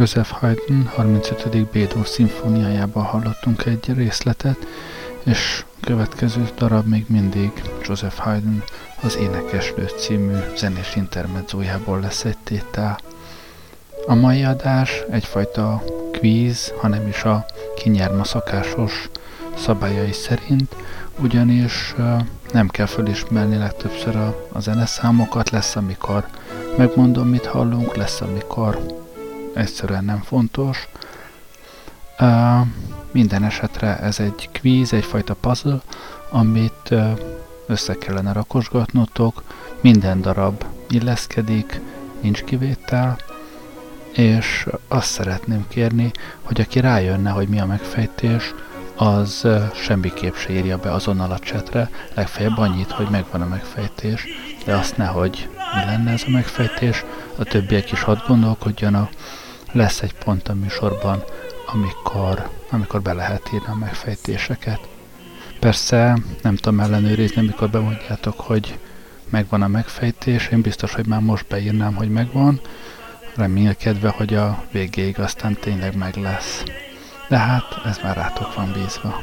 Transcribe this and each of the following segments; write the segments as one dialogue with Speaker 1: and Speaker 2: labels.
Speaker 1: Joseph Haydn 35. Bédó szimfóniájában hallottunk egy részletet, és következő darab még mindig Joseph Haydn az Énekeslő című zenés intermedzójából lesz egy tétel. A mai adás egyfajta kvíz, hanem is a kinyerma szakásos szabályai szerint, ugyanis nem kell fölismerni legtöbbször a, a zeneszámokat, lesz amikor megmondom, mit hallunk, lesz amikor egyszerűen nem fontos. Uh, minden esetre ez egy kvíz, egyfajta puzzle, amit uh, össze kellene rakosgatnotok, minden darab illeszkedik, nincs kivétel, és azt szeretném kérni, hogy aki rájönne, hogy mi a megfejtés, az semmiképp se írja be azonnal a csetre, legfeljebb annyit, hogy megvan a megfejtés, de azt nehogy mi lenne ez a megfejtés, a többiek is hadd gondolkodjanak, lesz egy pont a műsorban, amikor, amikor be lehet írni a megfejtéseket. Persze nem tudom ellenőrizni, amikor bemondjátok, hogy megvan a megfejtés, én biztos, hogy már most beírnám, hogy megvan, remélkedve, hogy a végéig aztán tényleg meg lesz. De hát ez már rátok van bízva.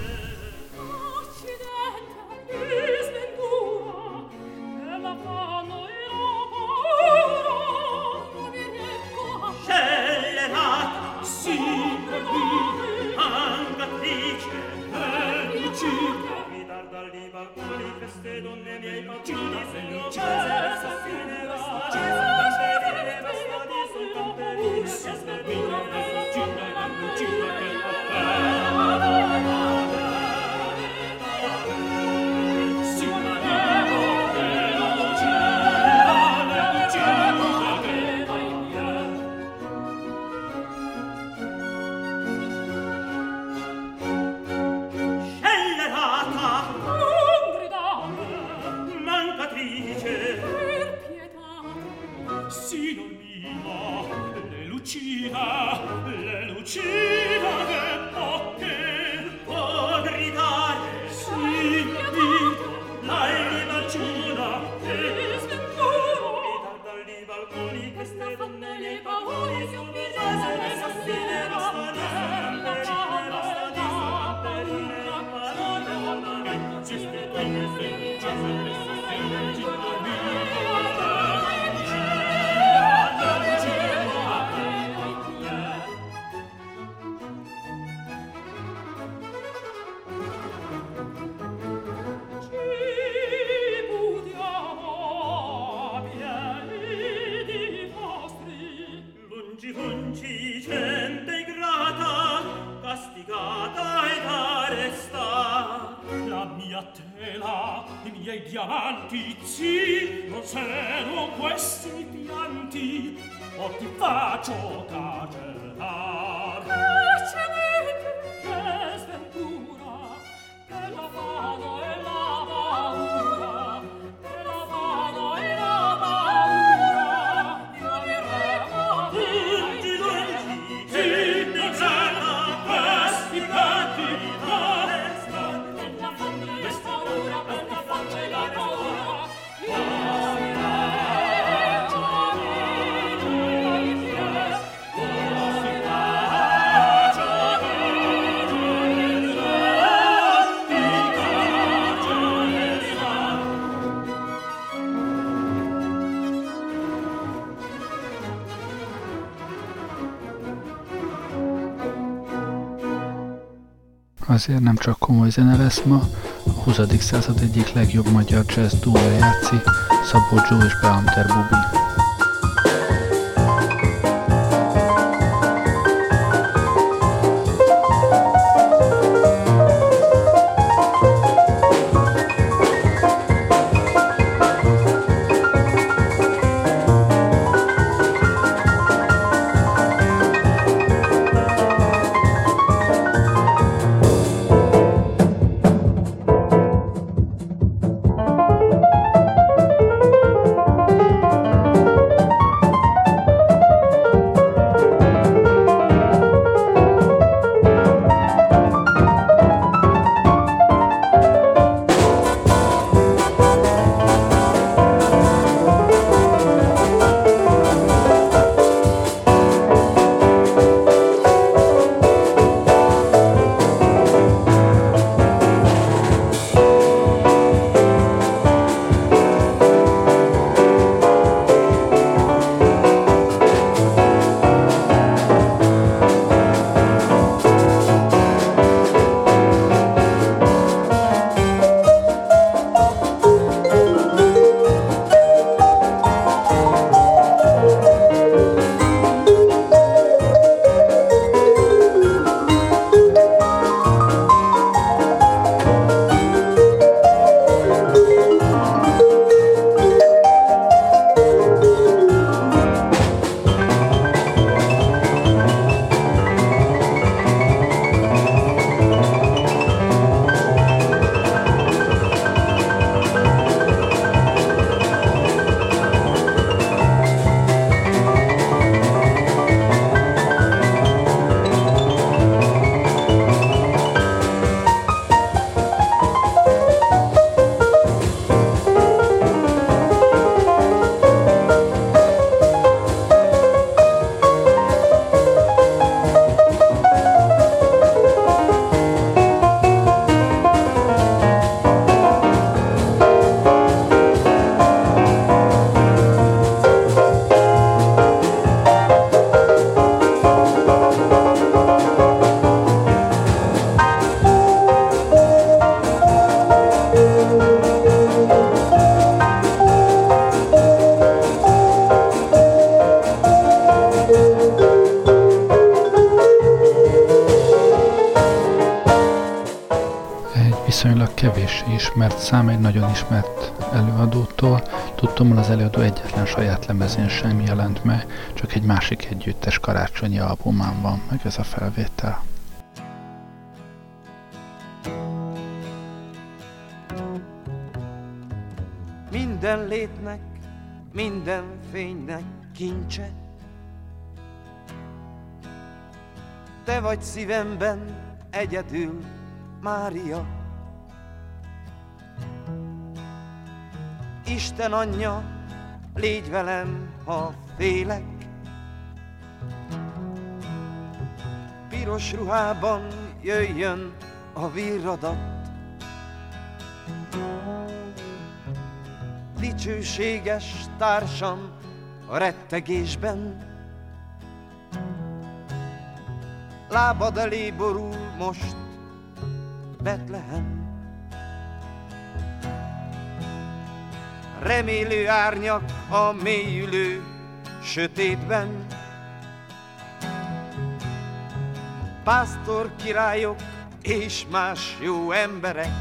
Speaker 2: liberty. ti faccio
Speaker 3: cace
Speaker 1: Azért nem csak komoly zene lesz ma, a 20. század egyik legjobb magyar jazz duója játszik, Szabó Joe és Beamter Bubi. Ismert szám egy nagyon ismert előadótól. Tudtommal az előadó egyetlen saját lemezén sem jelent meg, csak egy másik együttes karácsonyi albumán van meg ez a felvétel.
Speaker 4: Minden létnek, minden fénynek kincse. Te vagy szívemben egyedül, Mária. Isten anyja, légy velem, ha félek. Piros ruhában jöjjön a virradat. Dicsőséges társam a rettegésben. Lábad elé borul most Betlehem. Remélő árnyak a mélyülő sötétben. Pásztor királyok és más jó emberek.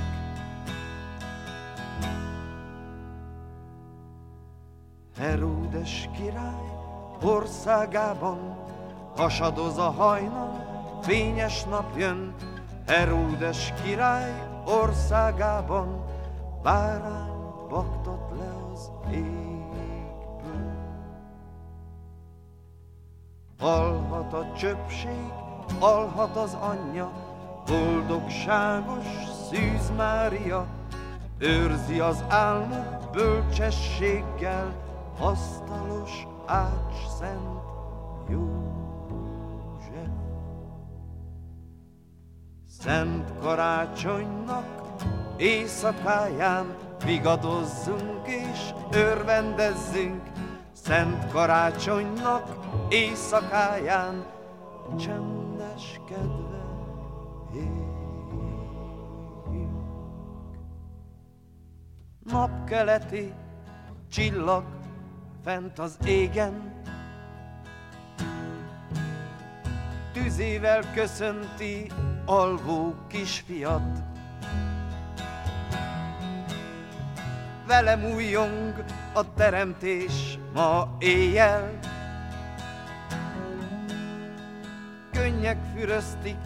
Speaker 4: Heródes király országában hasadoz a hajnal, fényes nap jön, Heródes király országában bárány baktat le az égből. Alhat a csöpség, alhat az anyja, boldogságos Szűz Mária, őrzi az álmok bölcsességgel, asztalos ács szent József. Szent karácsonynak éjszakáján vigadozzunk és örvendezzünk, Szent karácsonynak éjszakáján csendes kedve éljünk. Napkeleti csillag fent az égen, Tüzével köszönti alvó kisfiat. Velem újjong a teremtés ma éjjel, Könnyek füröztik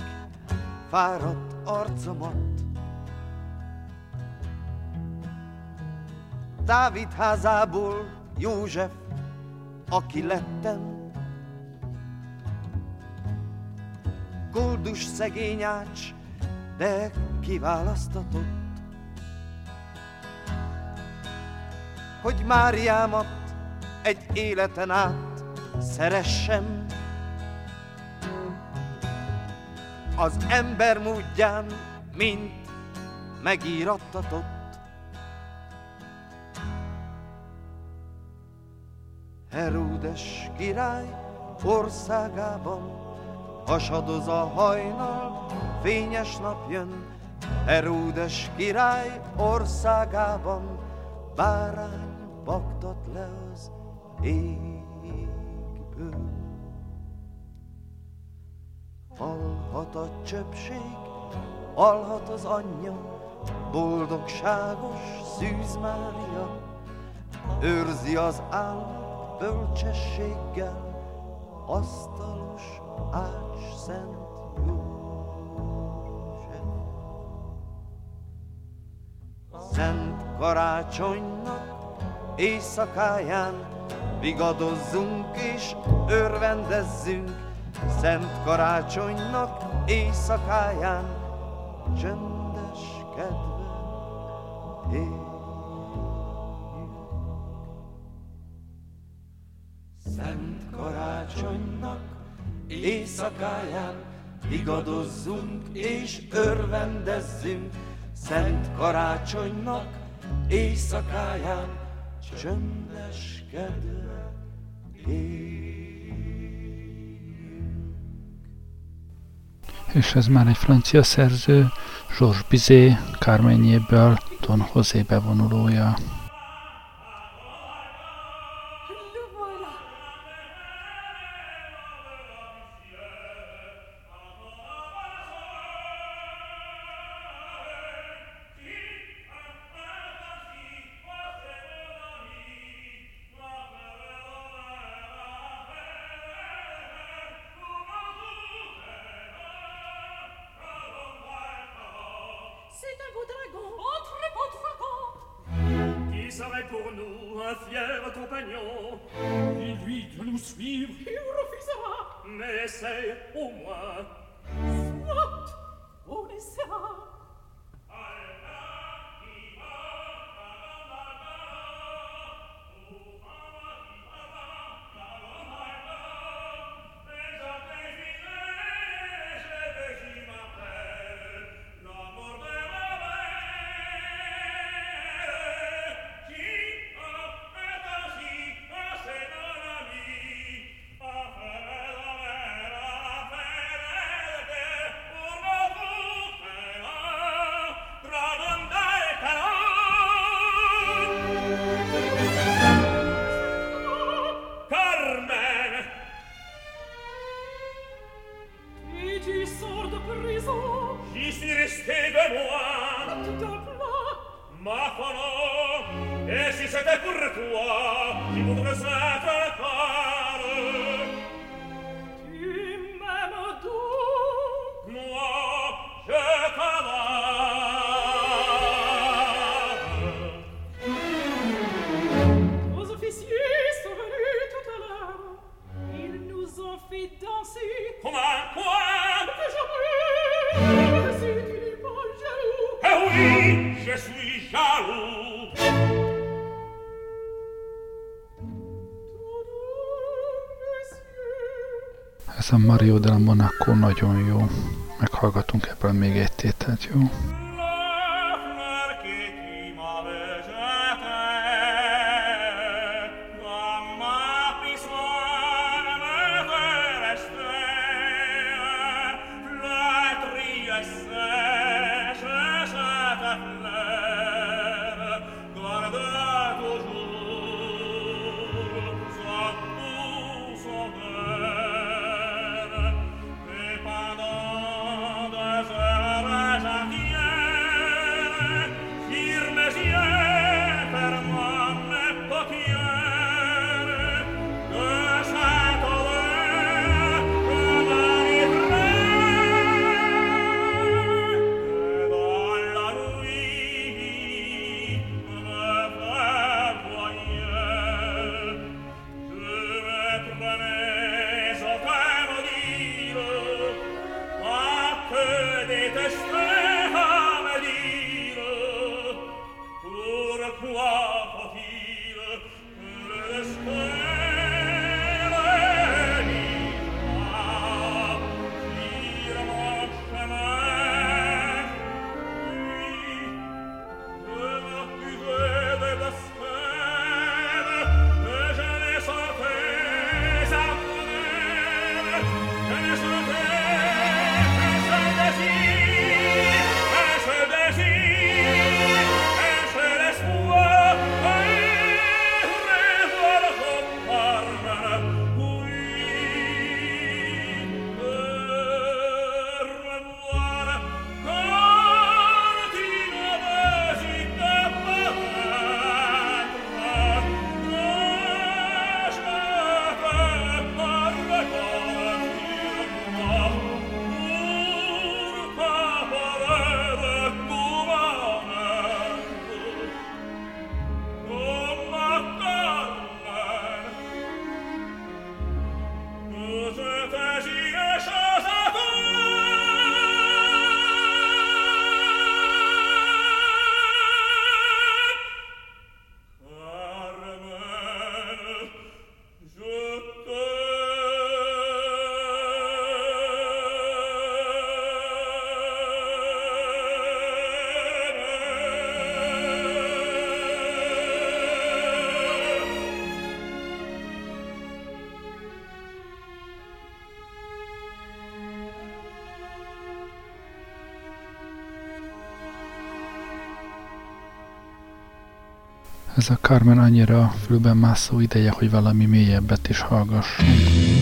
Speaker 4: fáradt arcomat. Dávid házából József, aki lettem, Koldus szegényács, de kiválasztatott. Hogy Máriámat egy életen át szeressem, az ember módján, mint megírattatott. Heródes király országában hasadoz a hajnal, fényes nap jön, Heródes király országában bárány baktat le az égből. Alhat a csöpség, alhat az anyja, boldogságos Szűz Mária, őrzi az állat bölcsességgel, asztalos ács szent József. Szent karácsonynak éjszakáján. Vigadozzunk és örvendezzünk, Szent karácsonynak éjszakáján. Csöndes kedve éljünk. Szent karácsonynak éjszakáján vigadozzunk és örvendezzünk, Szent karácsonynak éjszakáján csöndes kedve éljünk.
Speaker 5: és ez már egy francia szerző, Georges Bizet, Carmenjéből, Don José bevonulója. A Mario de la Monaco nagyon jó. Meghallgatunk ebből még egy tételt, jó? Ez a Carmen annyira fülben mászó ideje, hogy valami mélyebbet is hallgassunk.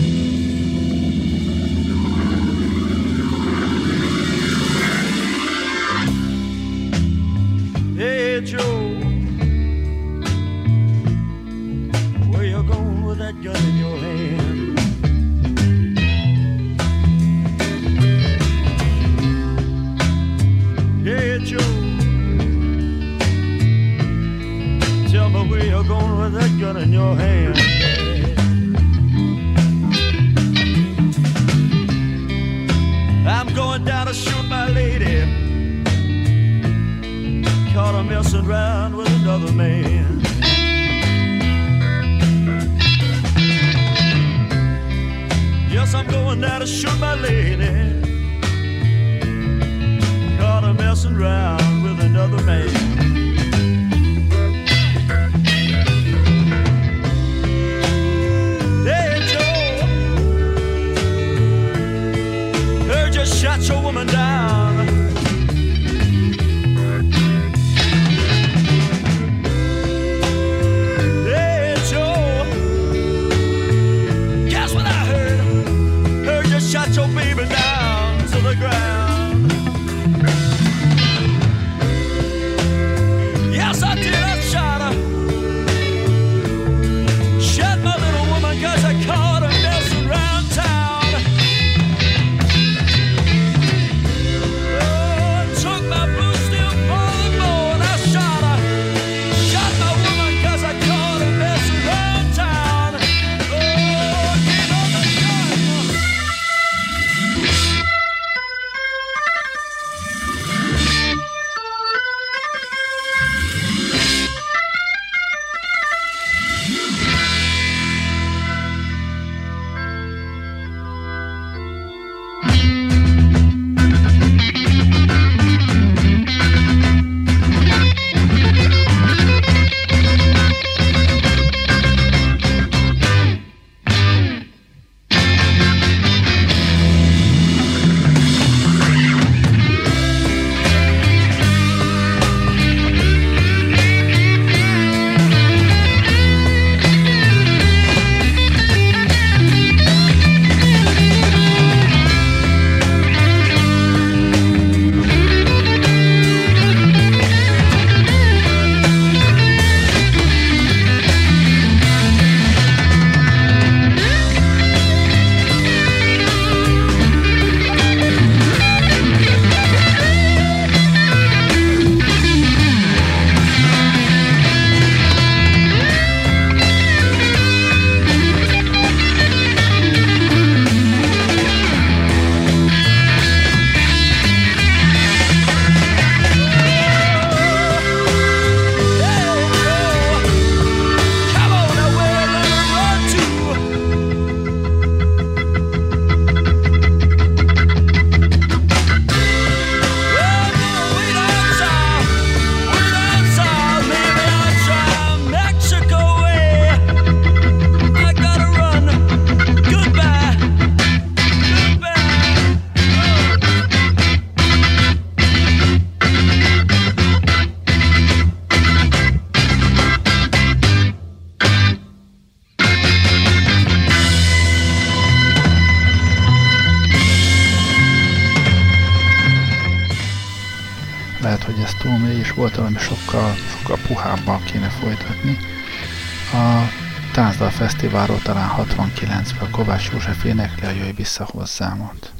Speaker 6: Fesztiválról talán 69-ben Kovács József énekli a Jöjj vissza hozzámot.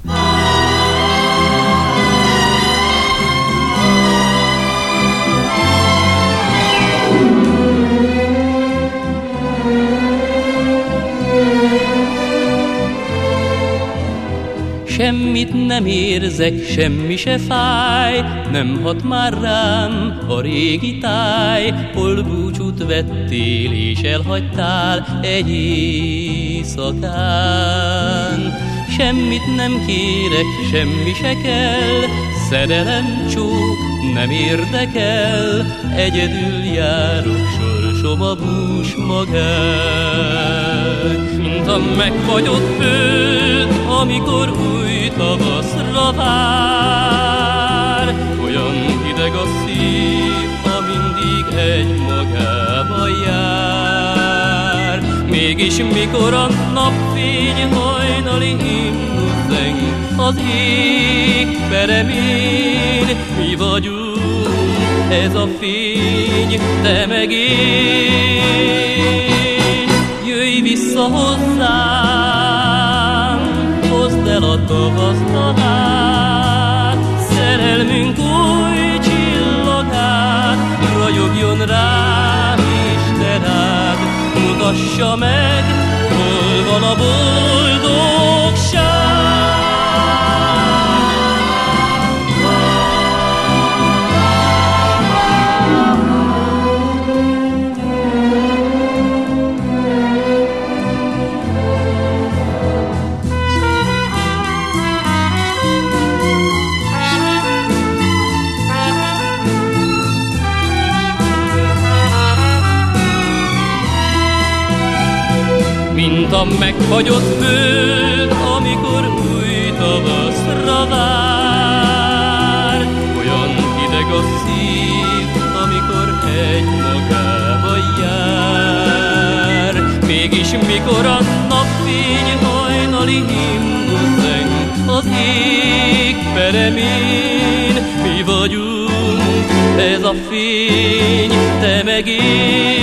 Speaker 7: Semmit nem érzek, semmi se fáj, nem hat már rám a régi táj, hol búcsút vettél és elhagytál egy éjszakán. Semmit nem kérek, semmi se kell, szerelem csók nem érdekel, egyedül járok sorsom a bús magán. Mint a megfagyott föld, amikor új tavaszra vár, olyan hideg a szív, ha mindig egy magába jár. Mégis mikor a napfény hajnali himnusz zeng, az ég peremén, mi vagyunk, ez a fény, te meg én. Jöjj vissza hozzám, mutassa meg, hol van a boldogság. A megfagyott föld, amikor új tavaszra vár. Olyan hideg a szív, amikor egy magába jár. Mégis mikor a napfény hajnali himnusz zeng, az ég peremén mi vagyunk, ez a fény, te meg én.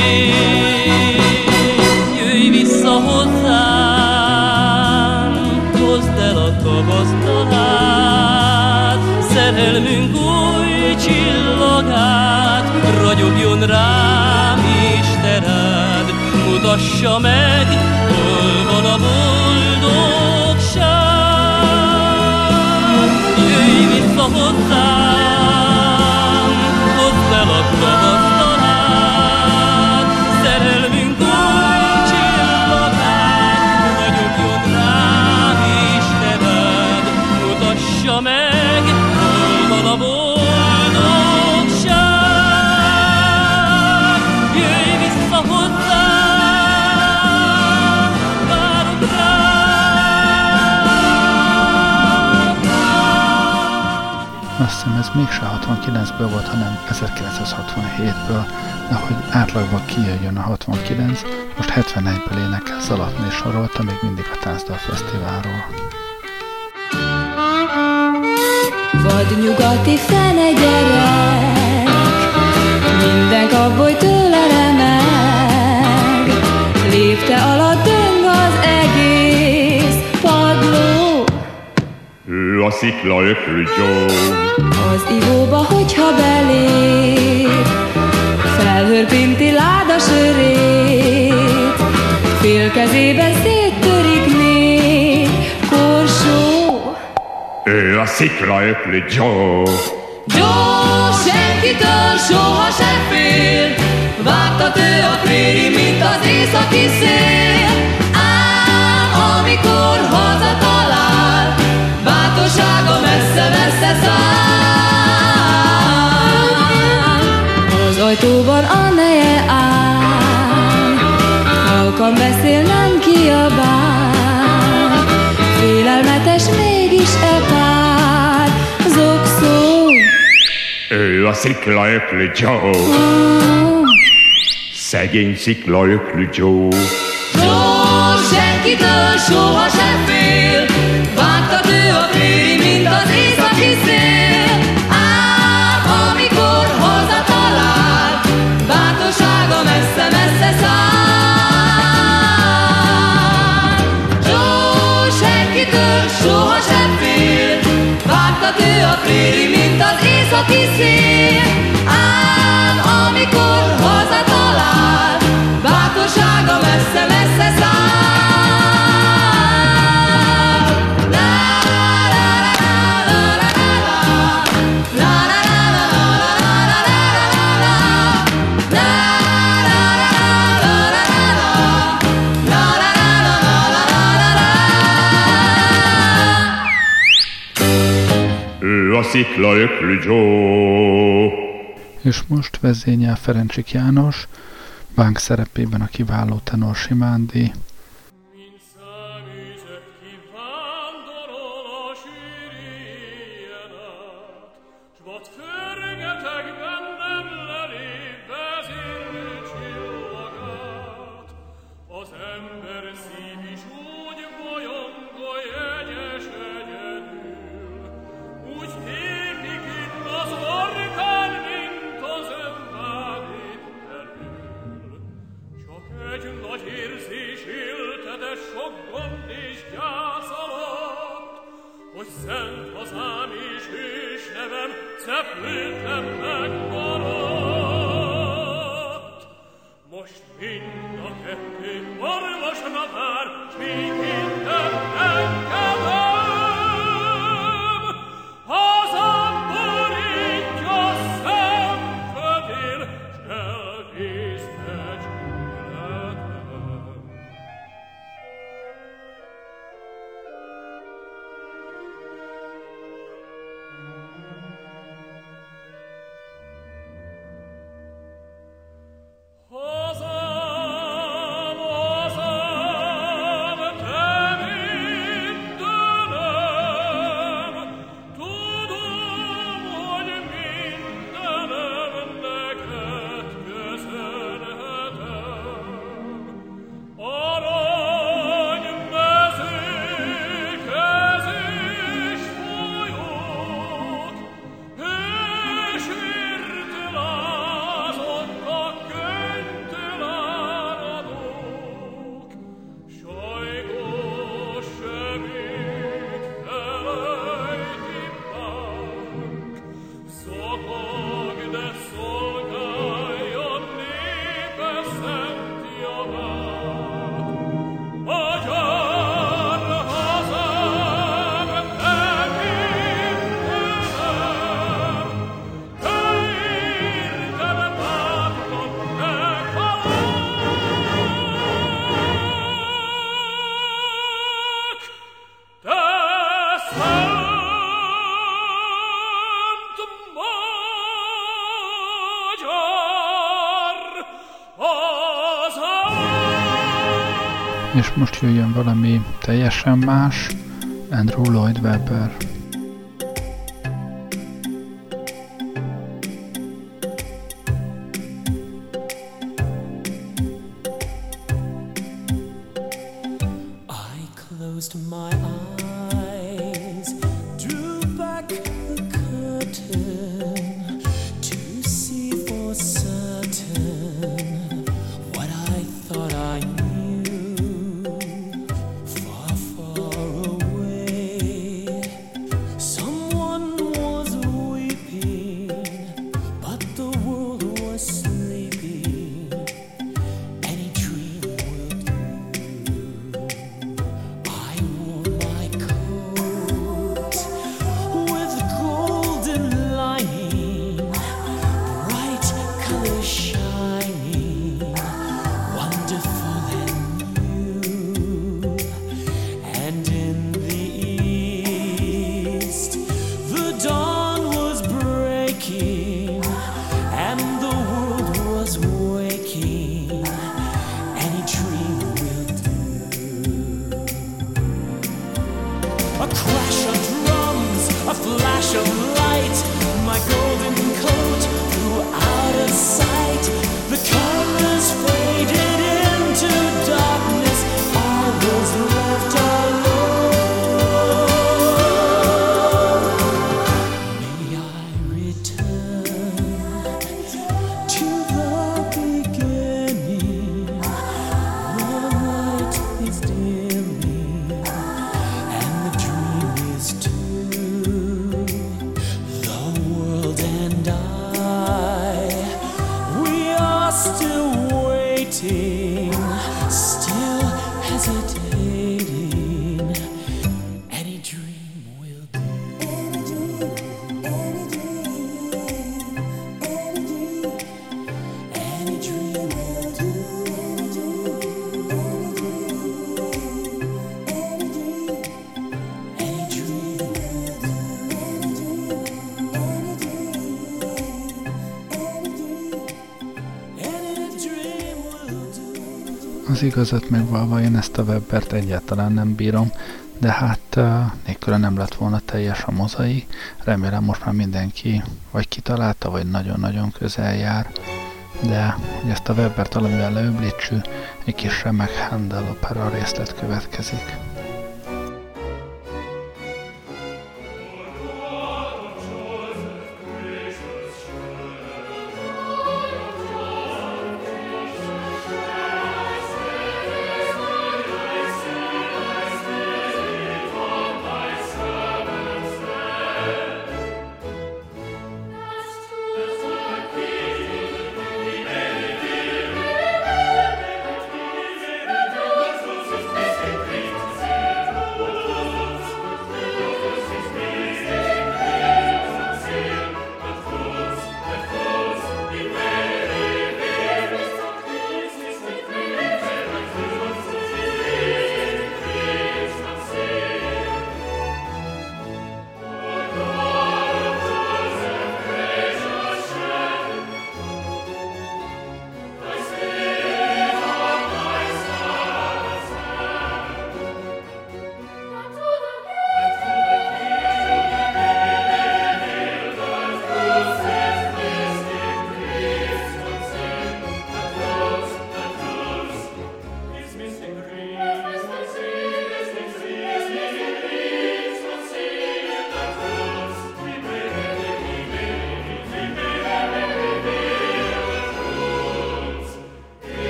Speaker 7: Hozzám, hozd el a tavasztalát, szerelmünk új csillagát, ragyogjon rám Istened, mutassa meg, hol van a boldogság. Jöjj vissza hozzám,
Speaker 6: ez mégse 69-ből volt, hanem 1967-ből, de hogy átlagban kijöjjön a 69, most 71-ből énekel Zalatné sorolta még mindig a Tánzdal Fesztiválról.
Speaker 8: Vad nyugati fene gyerek, minden kaboly tőle remeg. Lépte alatt
Speaker 9: szikla ökrügyó,
Speaker 8: az ivóba, hogyha belép. Felhörpinti láda sörét, fél kezében széttörik négy korsó.
Speaker 9: ő a szikla öklü Joe.
Speaker 8: Joe senkitől soha sem fél, vágtat ő a préri, mint az északi szél. Ám amikor hazatalál, bátorsága messze-messze száll. Az ajtóban a neje áll, halkan beszél, nem kiabál. Félelmetes mégis e pár zokszó.
Speaker 9: Ő a szikla öklü Joe. Szegény szikla öklü Joe.
Speaker 8: Joe senkitől soha sem fél, a préri, mint az északi szél. Ám amikor hazatalál, bátorsága messze-messze
Speaker 9: Sziklaöklü Joe.
Speaker 6: És most vezényel Ferencsik János, bánk szerepében a kiváló tenor Simándi, És most jöjjön valami teljesen más, Andrew Lloyd Webber.
Speaker 10: Igazat megvalva én ezt a Webbert egyáltalán nem bírom, de hát nélküle nem lett volna teljes a mozai. Remélem most már mindenki vagy kitalálta, vagy nagyon-nagyon közel jár. De hogy ezt a Webbert valamivel leöblítsük, egy kis remek Handel opera részlet következik.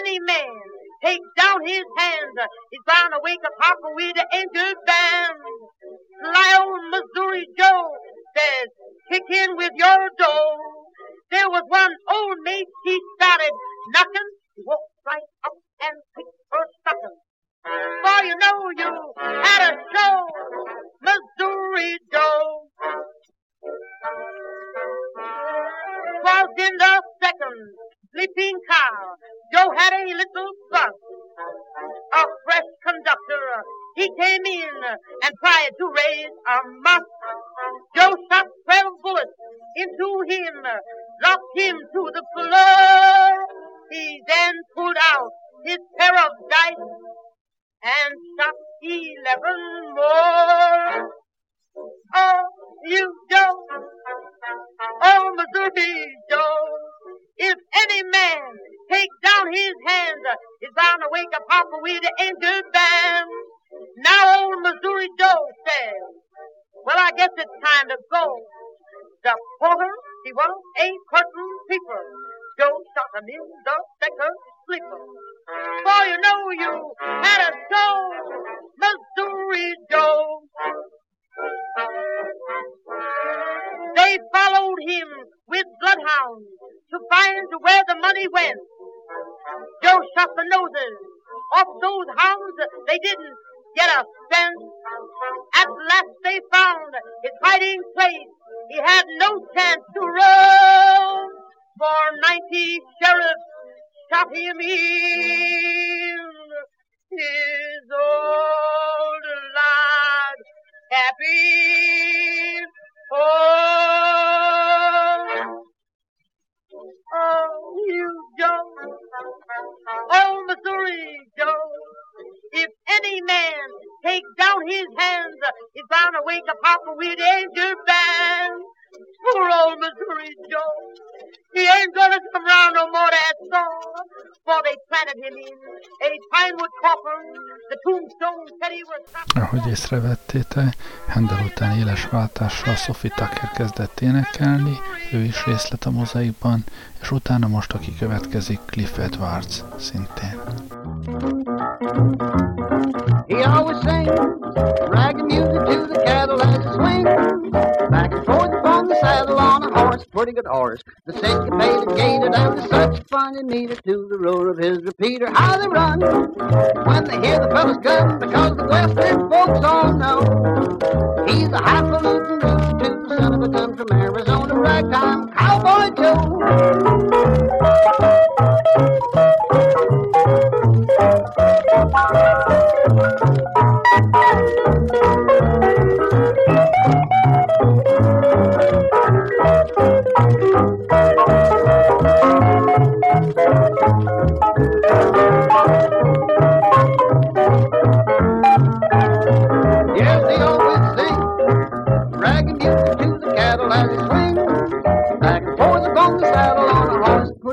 Speaker 11: Any man takes down his hands, he's bound to wake up with the angel band. Sly old Missouri Joe says, kick in with your dough. There was one old mate, he started knocking, he walked right up and picked her stocking. For you know you had a show, Missouri Joe. Was in the second sleeping car. Joe had a little bus. A fresh conductor, he came in and tried to raise a muss. Joe shot twelve bullets into him, knocked him to the floor. He then pulled out his pair of dice and shot eleven more. Oh, you Joe, oh Missouri Joe, if any man take down his hands, is bound to wake up Papa with the angel band. Now old Missouri Joe says, well, I guess it's time to go. The porter, he was a curtain peeper. Joe shot him in the second sleeper. For you know you had a show, Missouri Joe. They followed him with bloodhounds to find where the money went. Joe shot the noses off those hounds. They didn't get a cent. At last they found his hiding place. He had no chance to run, for ninety sheriffs shot him in his old log happy
Speaker 6: Ahogy észrevettétek, Handel után éles váltással Sophie Tucker kezdett énekelni, ő is részlet a mozaikban, és utána most aki következik Cliff Edwards szintén.
Speaker 12: He always sings ragged music to the he swings back and forth upon the saddle on a horse, pretty good horse. The syncopated gated and there's such funny meter to the roar of his repeater. How they run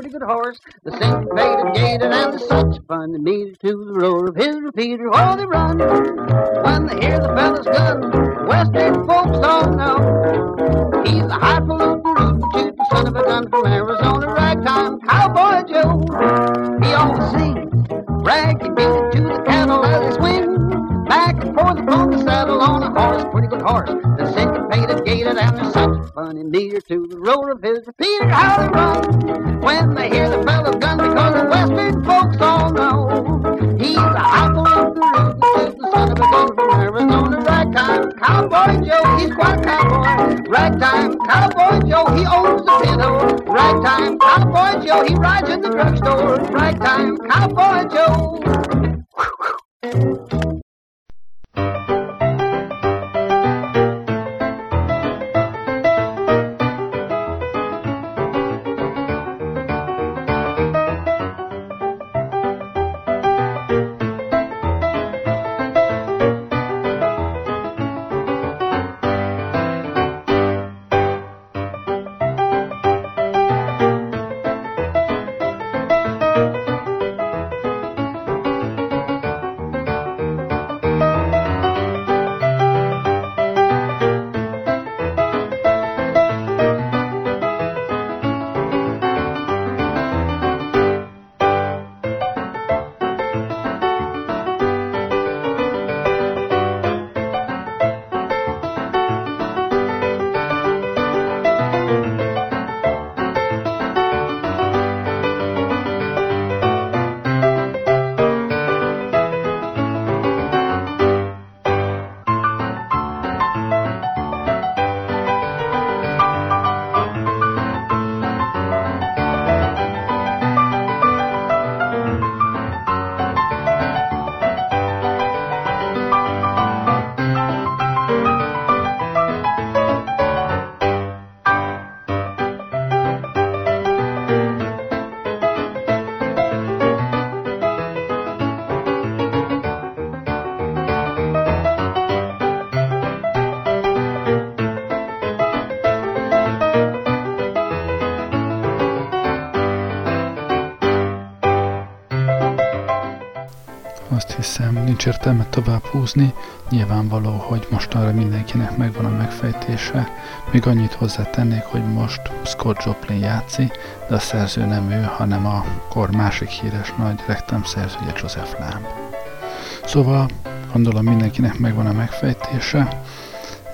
Speaker 12: pretty good horse. The syncopated gated and the such fun to meet to the roar of his repeater. Oh, they run when they hear the fella's gun. Western folks all know he's a highfalutin rootin' tootin' son of a gun from Arizona. Ragtime cowboy Joe, he always sings raggy music to the cattle as they swing back and forth upon the saddle on a horse, pretty good horse. The syncopated, gated, and there's such a funny meter to the roll of his repeater. How they run when they hear the fella's gun because the western folks all know he's a highfalutin rootin' The son of a gun from Arizona. Ragtime cowboy Joe, he's quite a cowboy. Ragtime cowboy Joe, he owns the pinto. Ragtime cowboy Joe, he rides in the drugstore. Ragtime cowboy Joe.
Speaker 1: Nincs értelme tovább húzni, nyilvánvaló, hogy most arra mindenkinek megvan a megfejtése. Még annyit hozzátennék, hogy most Scott Joplin játszi, de a szerző nem ő, hanem a kor másik híres nagy rektem szerzője Joseph Lamb. Szóval gondolom mindenkinek megvan a megfejtése,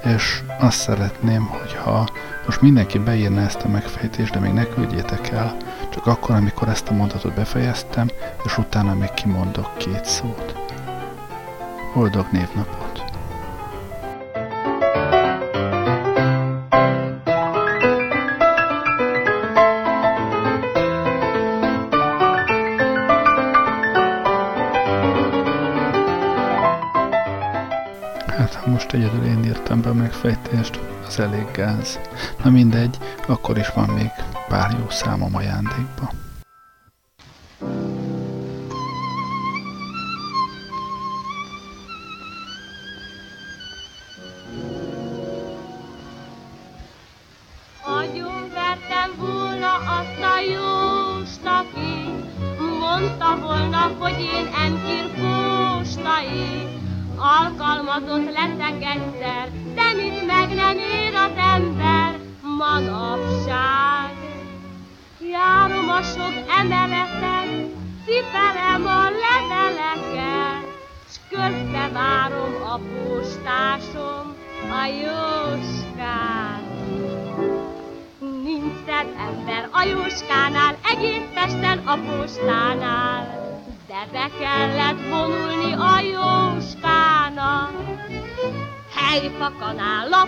Speaker 1: és azt szeretném, hogyha most mindenki beírna ezt a megfejtést, de még ne küldjétek el, csak akkor, amikor ezt a mondatot befejeztem, és utána még kimondok két szót. Boldog névnapot! Hát, ha most egyedül én írtam be a megfejtést, az elég gáz. Na mindegy, akkor is van még pár jó számom ajándékba.
Speaker 13: De be kellett vonulni a Jóskának. Helyfakanál a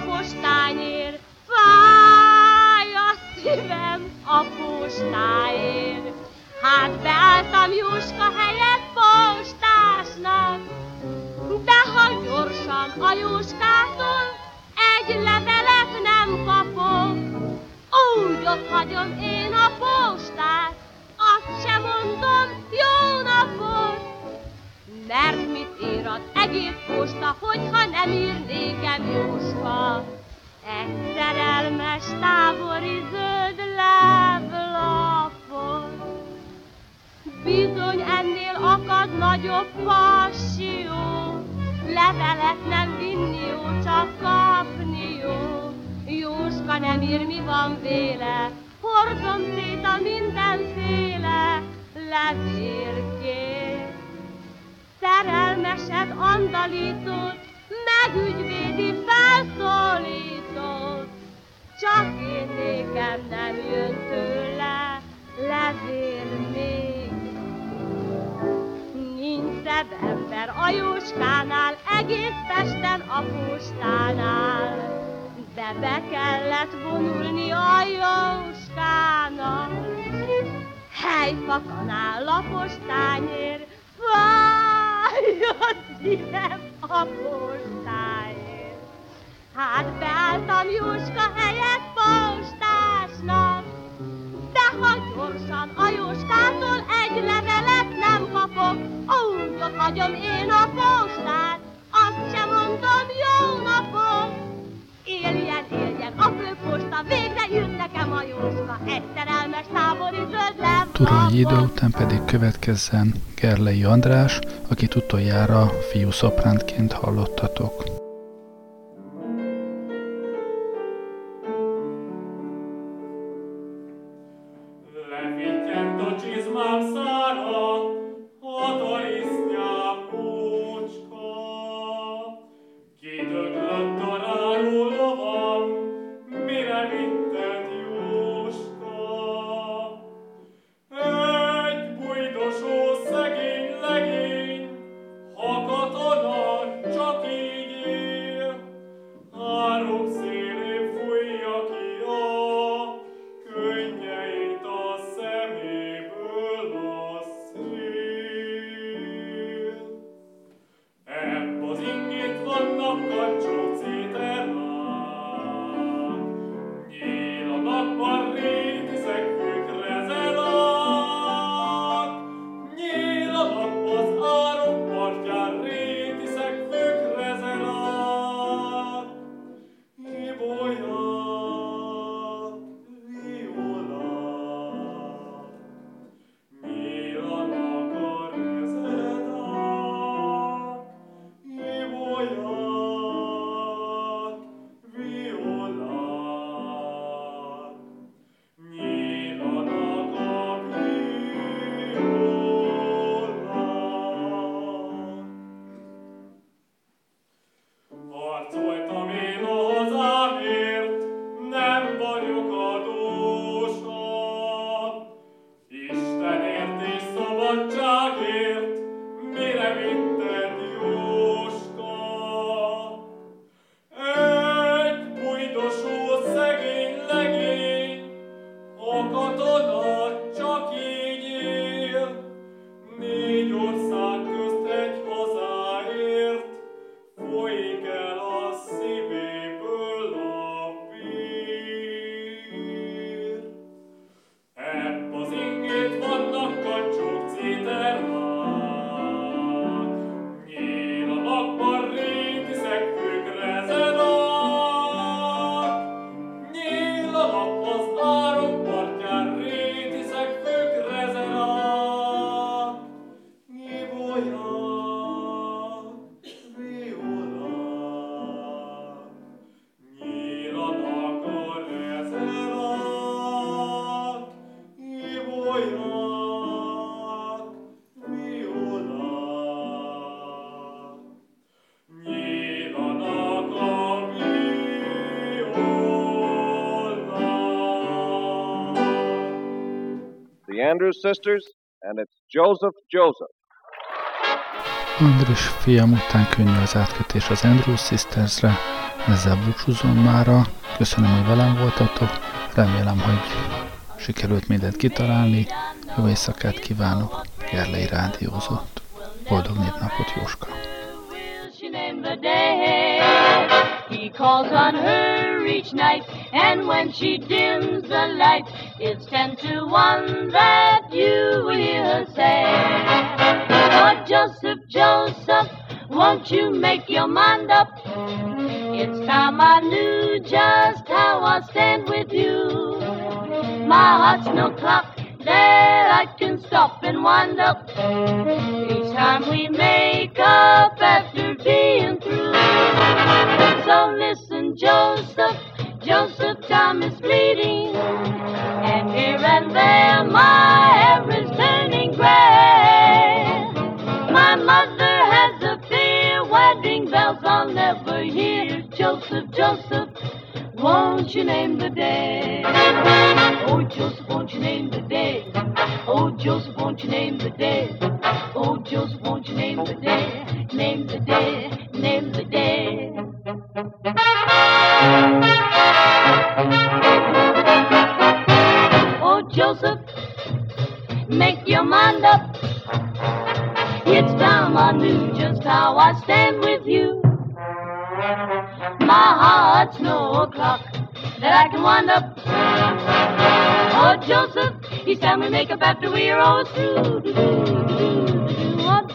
Speaker 13: levélkét. Szerelmeset andalított, meg ügyvédi felszólított, csak én nékem nem jön tőle levél még. Nincs szebb ember a Jóskánál, egész Pesten a postánál, de be kellett vonulni a Jóskának. Helyfakanál lapos tányér, fáj a szívem a postáért. Hát beálltam Jóska helyett postásnak, de ha gyorsan a Jóskától egy levelet nem kapok, úgy hagyom én a postát, azt sem mondom jó napot. Éljen, éljen a főposta, végre jön nekem a Jóska, egy szerelmes tábori zöld
Speaker 6: Turonyi idő után pedig következzen Gerlei András, akit utoljára fiú szoprántként hallottatok.
Speaker 14: Andrews sisters, and it's Joseph Joseph.
Speaker 6: Andris fiam után könnyű az átkötés az Andrews Sistersre, ezzel búcsúzom mára, köszönöm, hogy velem voltatok, remélem, hogy sikerült mindent kitalálni, jó éjszakát kívánok, Gerlei Rádiózott. Boldog névnapot, Jóska!
Speaker 13: He calls on her each night, and when she dims the light, It's ten to one that you will hear her say, Oh, Joseph, Joseph, won't you make your mind up? It's time I knew just how I stand with you. My heart's no clock that
Speaker 15: I can stop and wind up. Each time we make up after being through. So listen, Joseph, Joseph, time is fleeting and there my hair is turning gray. My mother has a fear, wedding bells I'll never hear. Joseph, Joseph, won't you name the day? Oh, Joseph, won't you name the day? Oh, Joseph, won't you name the day? My heart's no clock that I can wind up. Oh, Joseph, he's time we make up after we're all through. Oh,